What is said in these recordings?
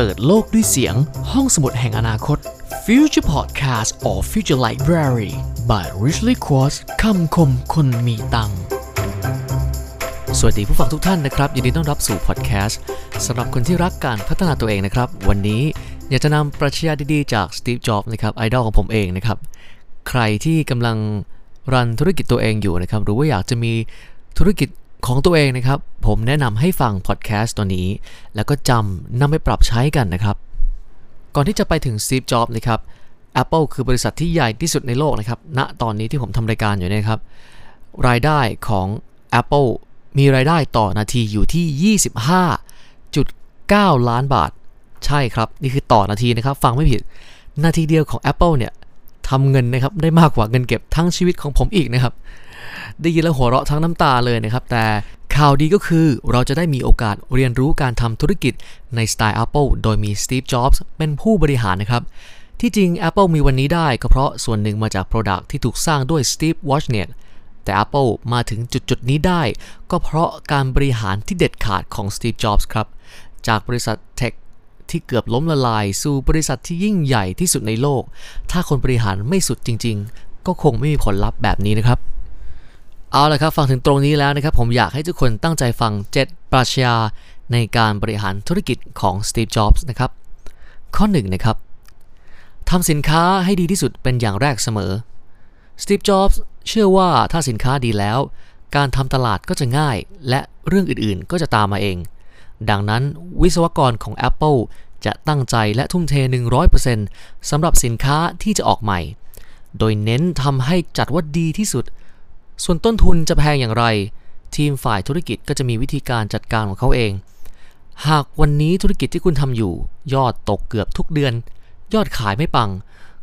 เปิดโลกด้วยเสียงห้องสมุดแห่งอนาคต Future Podcast or Future Library by Richly Quartz คำคมคนมีตังค์สวัสดีผู้ฟังทุกท่านนะครับยินดีต้อนรับสู่พอดแคสต์สำหรับคนที่รักการพัฒนาตัวเองนะครับ วันนี้อยากจะนำปรัชญาดีๆ จากสตีฟจ็อบส์นะครับไอดอลของผมเองนะครับ ใครที่กำลังรันธุรกิจตัวเองอยู่นะครับหรือว่าอยากจะมีธุรกิจ ของตัวเองนะครับ ผมแนะนำให้ฟังพอดแคสต์ตัวนี้ แล้วก็จำนำไปปรับใช้กันนะครับ ก่อนที่จะไปถึง Steve Jobs นะครับ Apple คือบริษัทที่ใหญ่ที่สุดในโลกนะครับณตอนนี้ที่ผมทำรายการอยู่นะครับ รายได้ของ Apple มีรายได้ต่อนาทีอยู่ที่ 25.9 ล้านบาท ใช่ครับ นี่คือต่อนาทีนะครับ ฟังไม่ผิด นาทีเดียวของ Apple เนี่ยทำเงินนะครับ ได้มากกว่าเงินเก็บทั้งชีวิตของผมอีกนะครับ ได้ยินแล้วหัวเราะทั้งน้ำตาเลยนะครับ แต่ข่าวดีก็คือเราจะได้มีโอกาสเรียนรู้การทำธุรกิจในสไตล์ Apple โดยมี Steve Jobs เป็นผู้บริหารนะครับ ที่จริง Apple มีวันนี้ได้ก็เพราะส่วนหนึ่งมาจาก Product ที่ถูกสร้างด้วย Steve Wozniak แต่ Apple มาถึงจุดจุดนี้ได้ ก็เพราะการบริหารที่เด็ดขาดของ Steve Jobs ครับ จากบริษัทเทคที่เกือบล้มละลาย สู่บริษัทที่ยิ่งใหญ่ที่สุดในโลก ถ้าคนบริหารไม่สุดจริง ๆ ก็คงไม่มีผลลัพธ์แบบนี้นะครับ เอาละครับ ฟังถึงตรงนี้แล้วนะครับ ผมอยากให้ทุกคนตั้งใจฟัง 7 ปรัชญาในการบริหารธุรกิจของ Steve Jobs นะครับ ข้อ1นะครับทำสินค้าให้ดีที่สุดเป็นอย่างแรกเสมอ Steve Jobs เชื่อว่าถ้าสินค้าดีแล้ว การทำตลาดก็จะง่าย และเรื่องอื่นๆ ก็จะตามมาเอง ดังนั้นวิศวกรของ Apple จะตั้งใจและทุ่มเท 100%สำหรับสินค้าที่จะออกใหม่ โดยเน้นทำให้จัดว่าดีที่สุด ส่วนต้นทุนจะแพงอย่างไร ทีมฝ่ายธุรกิจก็จะมีวิธีการจัดการของเขาเอง หากวันนี้ธุรกิจที่คุณทำอยู่ ยอดตกเกือบทุกเดือน ยอดขายไม่ปัง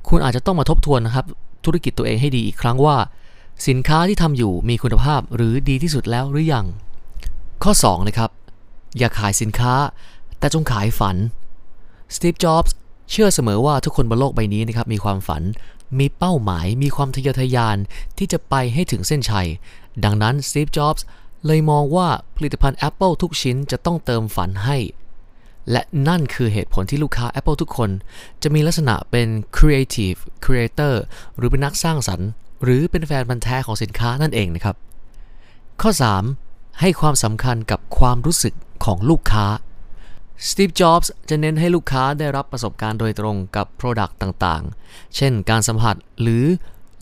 คุณอาจจะต้องมาทบทวนนะครับ ธุรกิจตัวเองให้ดีอีกครั้งว่า สินค้าที่ทำอยู่มีคุณภาพหรือดีที่สุดแล้วหรือยัง ข้อ2นะครับอย่าขายสินค้า แต่จงขายฝันสตีฟจ็อบส์เชื่อเสมอว่าทุกคนบนโลกใบนี้นะครับมีความฝัน มีเป้าหมายมีความทะเยอทะยานที่จะไปให้ถึงเส้นชัย ดังนั้นสตีฟจ็อบส์เลยมองว่าผลิตภัณฑ์ Apple ทุกชิ้นจะต้องเติมฝันให้ และนั่นคือเหตุผลที่ลูกค้า Apple ทุกคน จะมีลักษณะเป็น Creative Creator หรือเป็นนักสร้างสรรค์ หรือเป็นแฟนพันแท้ของสินค้านั่นเองนะครับ ข้อ 3. ให้ความสำคัญกับความรู้สึกของลูกค้า Steve Jobs จะเน้นให้ลูกค้าได้รับประสบการณ์โดยตรงกับ Product ต่างๆ เช่น การสัมผัสหรือ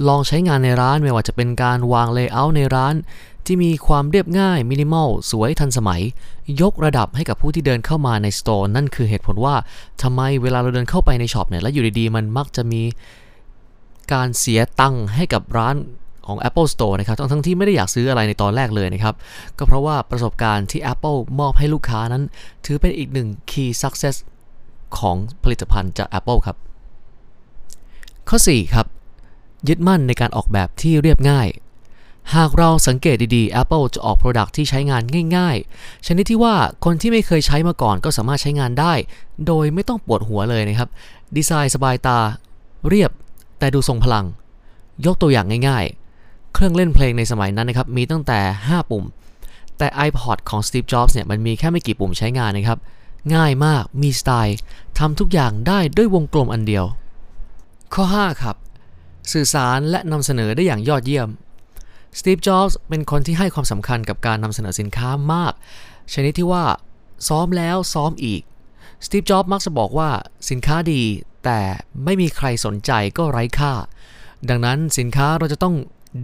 ลองใช้งานในร้านไม่ว่าจะเป็นการวาง Layout ในร้าน ที่มีความเรียบง่าย มินิมอล สวยทันสมัย ยกระดับให้กับผู้ที่เดินเข้ามาในสโตร์นั่นคือเหตุผลว่าทำไมเวลาเราเดินเข้าไปในช็อปเนี่ยแล้วอยู่ดีๆ มันมักจะมีการเสียตังค์ให้กับร้าน ของ Apple Store นะครับทั้งทั้งที่ไม่ได้อยากซื้ออะไรในตอนแรกเลยนะครับ ก็เพราะว่าประสบการณ์ที่ Apple มอบให้ลูกค้านั้น ถือเป็นอีกหนึ่ง Key Success ของผลิตภัณฑ์จาก Apple ครับ ข้อ 4 ครับ ยึดมั่นในการออกแบบที่เรียบง่าย หากเราสังเกตดีๆ Apple จะออก Product ที่ใช้งานง่ายๆ ชนิดที่ว่าคนที่ไม่เคยใช้มาก่อนก็สามารถใช้งานได้ โดยไม่ต้องปวดหัวเลยนะครับ ดีไซน์สบายตา เรียบแต่ดูทรงพลัง ยกตัวอย่างง่ายๆ เครื่องเล่นเพลงในสมัยนั้นนะครับ มีตั้งแต่ 5 ปุ่ม แต่ iPod ของ Steve Jobs เนี่ย มันมีแค่ไม่กี่ปุ่มใช้งานนะครับ ง่ายมาก มีสไตล์ ทำทุกอย่างได้ด้วยวงกลมอันเดียว ข้อ 5 ครับ สื่อสารและนำเสนอได้อย่างยอดเยี่ยม Steve Jobs เป็นคนที่ให้ความสำคัญกับการนำเสนอสินค้ามาก ชนิดที่ว่าซ้อมแล้วซ้อมอีก Steve Jobs มักจะบอกว่าสินค้าดี แต่ไม่มีใครสนใจก็ไร้ค่าดังนั้นสินค้าเราจะต้อง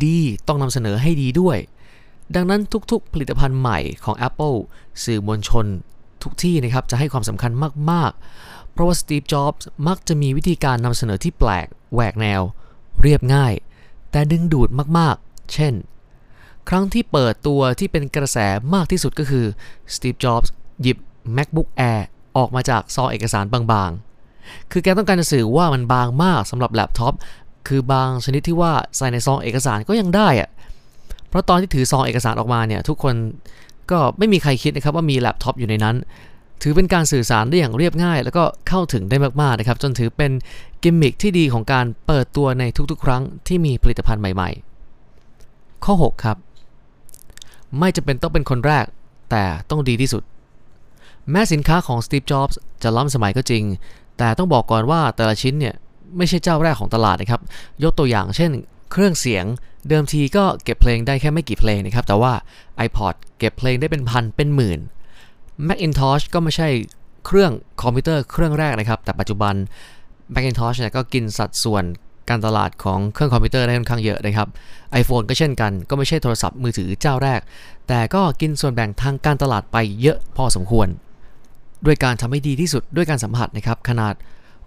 ดีต้องนำเสนอให้ดีด้วย ดังนั้นทุกๆ ผลิตภัณฑ์ใหม่ของ Apple สื่อมวลชนทุกที่นะครับจะให้ความสำคัญมากๆ เพราะว่า Steve Jobs มักจะมีวิธีการนำเสนอที่แปลกแหวกแนว เรียบง่าย แต่ดึงดูดมากๆ เช่น ครั้งที่เปิดตัวที่เป็นกระแสมากที่สุดก็คือ Steve Jobs หยิบ MacBook Air ออกมาจากซองเอกสารบางๆ คือแกต้องการจะสื่อว่ามันบางมากสำหรับแล็ปท็อป คือบางชนิดที่ว่าใส่ในซองเอกสารก็ยังได้อะเพราะตอนที่ถือซองเอกสารออกมาเนี่ยทุกคนก็ไม่มีใครคิดนะครับว่ามีแล็ปท็อปอยู่ในนั้น ถือเป็นการสื่อสารได้อย่างเรียบง่าย แล้วก็เข้าถึงได้มากๆนะครับจนถือเป็นกิมมิคที่ดีของการเปิดตัวในทุกๆ ครั้งที่มีผลิตภัณฑ์ใหม่ ๆ ข้อ 6 ครับ ไม่จำเป็นต้องเป็นคนแรก แต่ต้องดีที่สุด แม้สินค้าของ Steve Jobs จะล้ำสมัยก็จริง แต่ต้องบอกก่อนว่าแต่ละชิ้นเนี่ย ไม่ใช่เจ้าแรกของตลาดนะครับ ยกตัวอย่างเช่น เครื่องเสียงเดิมทีก็เก็บเพลงได้แค่ไม่กี่เพลงนะครับ แต่ว่า iPod เก็บเพลงได้เป็นพันเป็นหมื่น Macintosh ก็ไม่ใช่เครื่องคอมพิวเตอร์เครื่องแรกนะครับ แต่ปัจจุบัน Macintosh เนี่ยก็กินสัดส่วนการตลาดของเครื่องคอมพิวเตอร์ได้ค่อนข้างเยอะนะครับ iPhone ก็เช่นกัน ก็ไม่ใช่โทรศัพท์มือถือเจ้าแรก แต่ก็กินส่วนแบ่งทางการตลาดไปเยอะพอสมควร ด้วยการทำให้ดีที่สุดด้วยการสัมผัสนะครับ ขนาด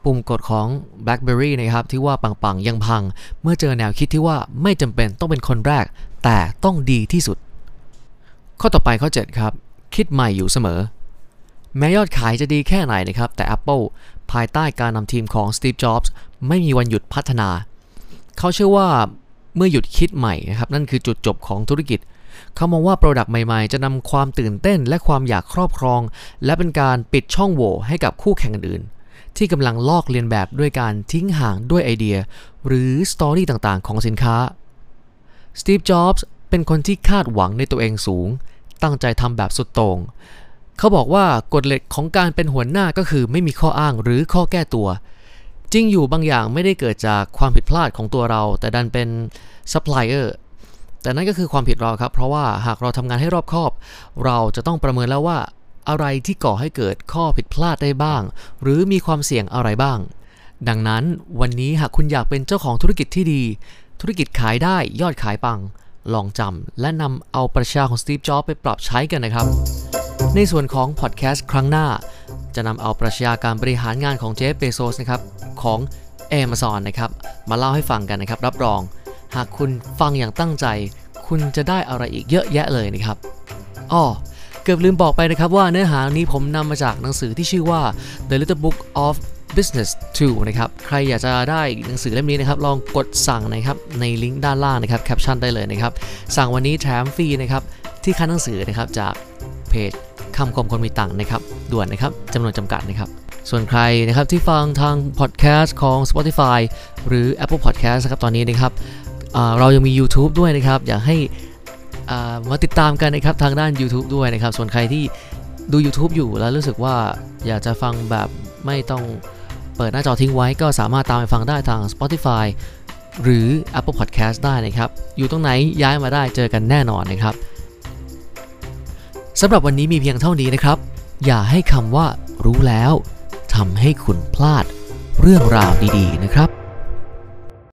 ปุ่มกดของ BlackBerry นะครับที่ว่าปังๆ ยังพัง เมื่อเจอแนวคิดที่ว่าไม่จำเป็นต้องเป็นคนแรก แต่ต้องดีที่สุด ข้อต่อไปข้อ 7 ครับ คิดใหม่อยู่เสมอ แม้ยอดขายจะดีแค่ไหนนะครับ แต่ Apple ภายใต้การนำทีมของ Steve Jobs ไม่มีวันหยุดพัฒนา เขาเชื่อว่าเมื่อหยุดคิดใหม่นะครับนั่นคือจุดจบของธุรกิจเขามองว่า product ใหม่ๆ จะนำความตื่นเต้นและความอยากครอบครอง และเป็นการปิดช่องโหว่ให้กับคู่แข่งอื่นๆ ที่กำลังลอกเลียนแบบด้วยการทิ้งห่างด้วยไอเดีย หรือ story ต่างๆ ของสินค้า สตีฟ จ็อบส์เป็นคนที่คาดหวังในตัวเองสูง ตั้งใจทำแบบสุดโต่งเขาบอกว่ากฎเหล็กของการเป็นหัวหน้าก็คือไม่มีข้ออ้างหรือข้อแก้ตัว จริงอยู่บางอย่างไม่ได้เกิดจากความผิดพลาดของตัวเรา แต่ดันเป็นซัพพลายเออร์แต่นั่นก็คือความผิดเราครับ เพราะว่าหากเราทำงานให้รอบคอบ เราจะต้องประเมินแล้วว่า อะไรที่ก่อให้เกิดข้อผิดพลาดได้บ้าง หรือมีความเสี่ยงอะไรบ้าง ดังนั้นวันนี้หากคุณอยากเป็นเจ้าของธุรกิจที่ดี ธุรกิจขายได้ยอดขายปัง ลองจำและนำเอาประชาของสตีฟจ็อบส์ไปปรับใช้กันนะครับ ในส่วนของพอดแคสต์ครั้งหน้า จะนำเอาปรัชญาการบริหารงานของเจฟเบโซสนะครับของ Amazon นะครับมาเล่าให้ฟังกันนะครับ รับรอง หากคุณฟังอย่างตั้งใจ คุณจะได้อะไรอีกเยอะแยะเลยนะครับอ้อ เกือบลืมบอกไปนะครับว่าเนื้อหานี้ผมนำมาจากหนังสือที่ชื่อว่า The Little Book of Business 2 นะครับ ใครอยากจะได้หนังสือเล่มนี้นะครับ ลองกดสั่งนะครับ ในลิงก์ด้านล่างนะครับ แคปชั่นได้เลยนะครับ สั่งวันนี้แถมฟรีนะครับ ที่คันหนังสือนะครับ จากเพจคำคมคนมีตังค์นะครับ ด่วนนะครับจำนวนจำกัดนะครับ ส่วนใครนะครับที่ฟังทางพอดแคสต์ของ Spotify หรือ Apple Podcast นะครับ ตอนนี้นะครับเรายังมี YouTube ด้วยนะครับ อยากให้ มาติดตามกันนะครับทางด้าน YouTube ด้วยนะครับ ส่วนใครที่ดู YouTube อยู่แล้วรู้สึกว่าอยากจะฟังแบบไม่ต้องเปิดหน้าจอทิ้งไว้ก็สามารถตามไปฟังได้ทาง Spotify หรือ Apple Podcast ได้นะครับ อยู่ตรงไหนย้ายมาได้เจอกันแน่นอนนะครับสำหรับวันนี้มีเพียงเท่านี้นะครับ อย่าให้คำว่ารู้แล้วทำให้คุณพลาดเรื่องราวดีๆนะครับ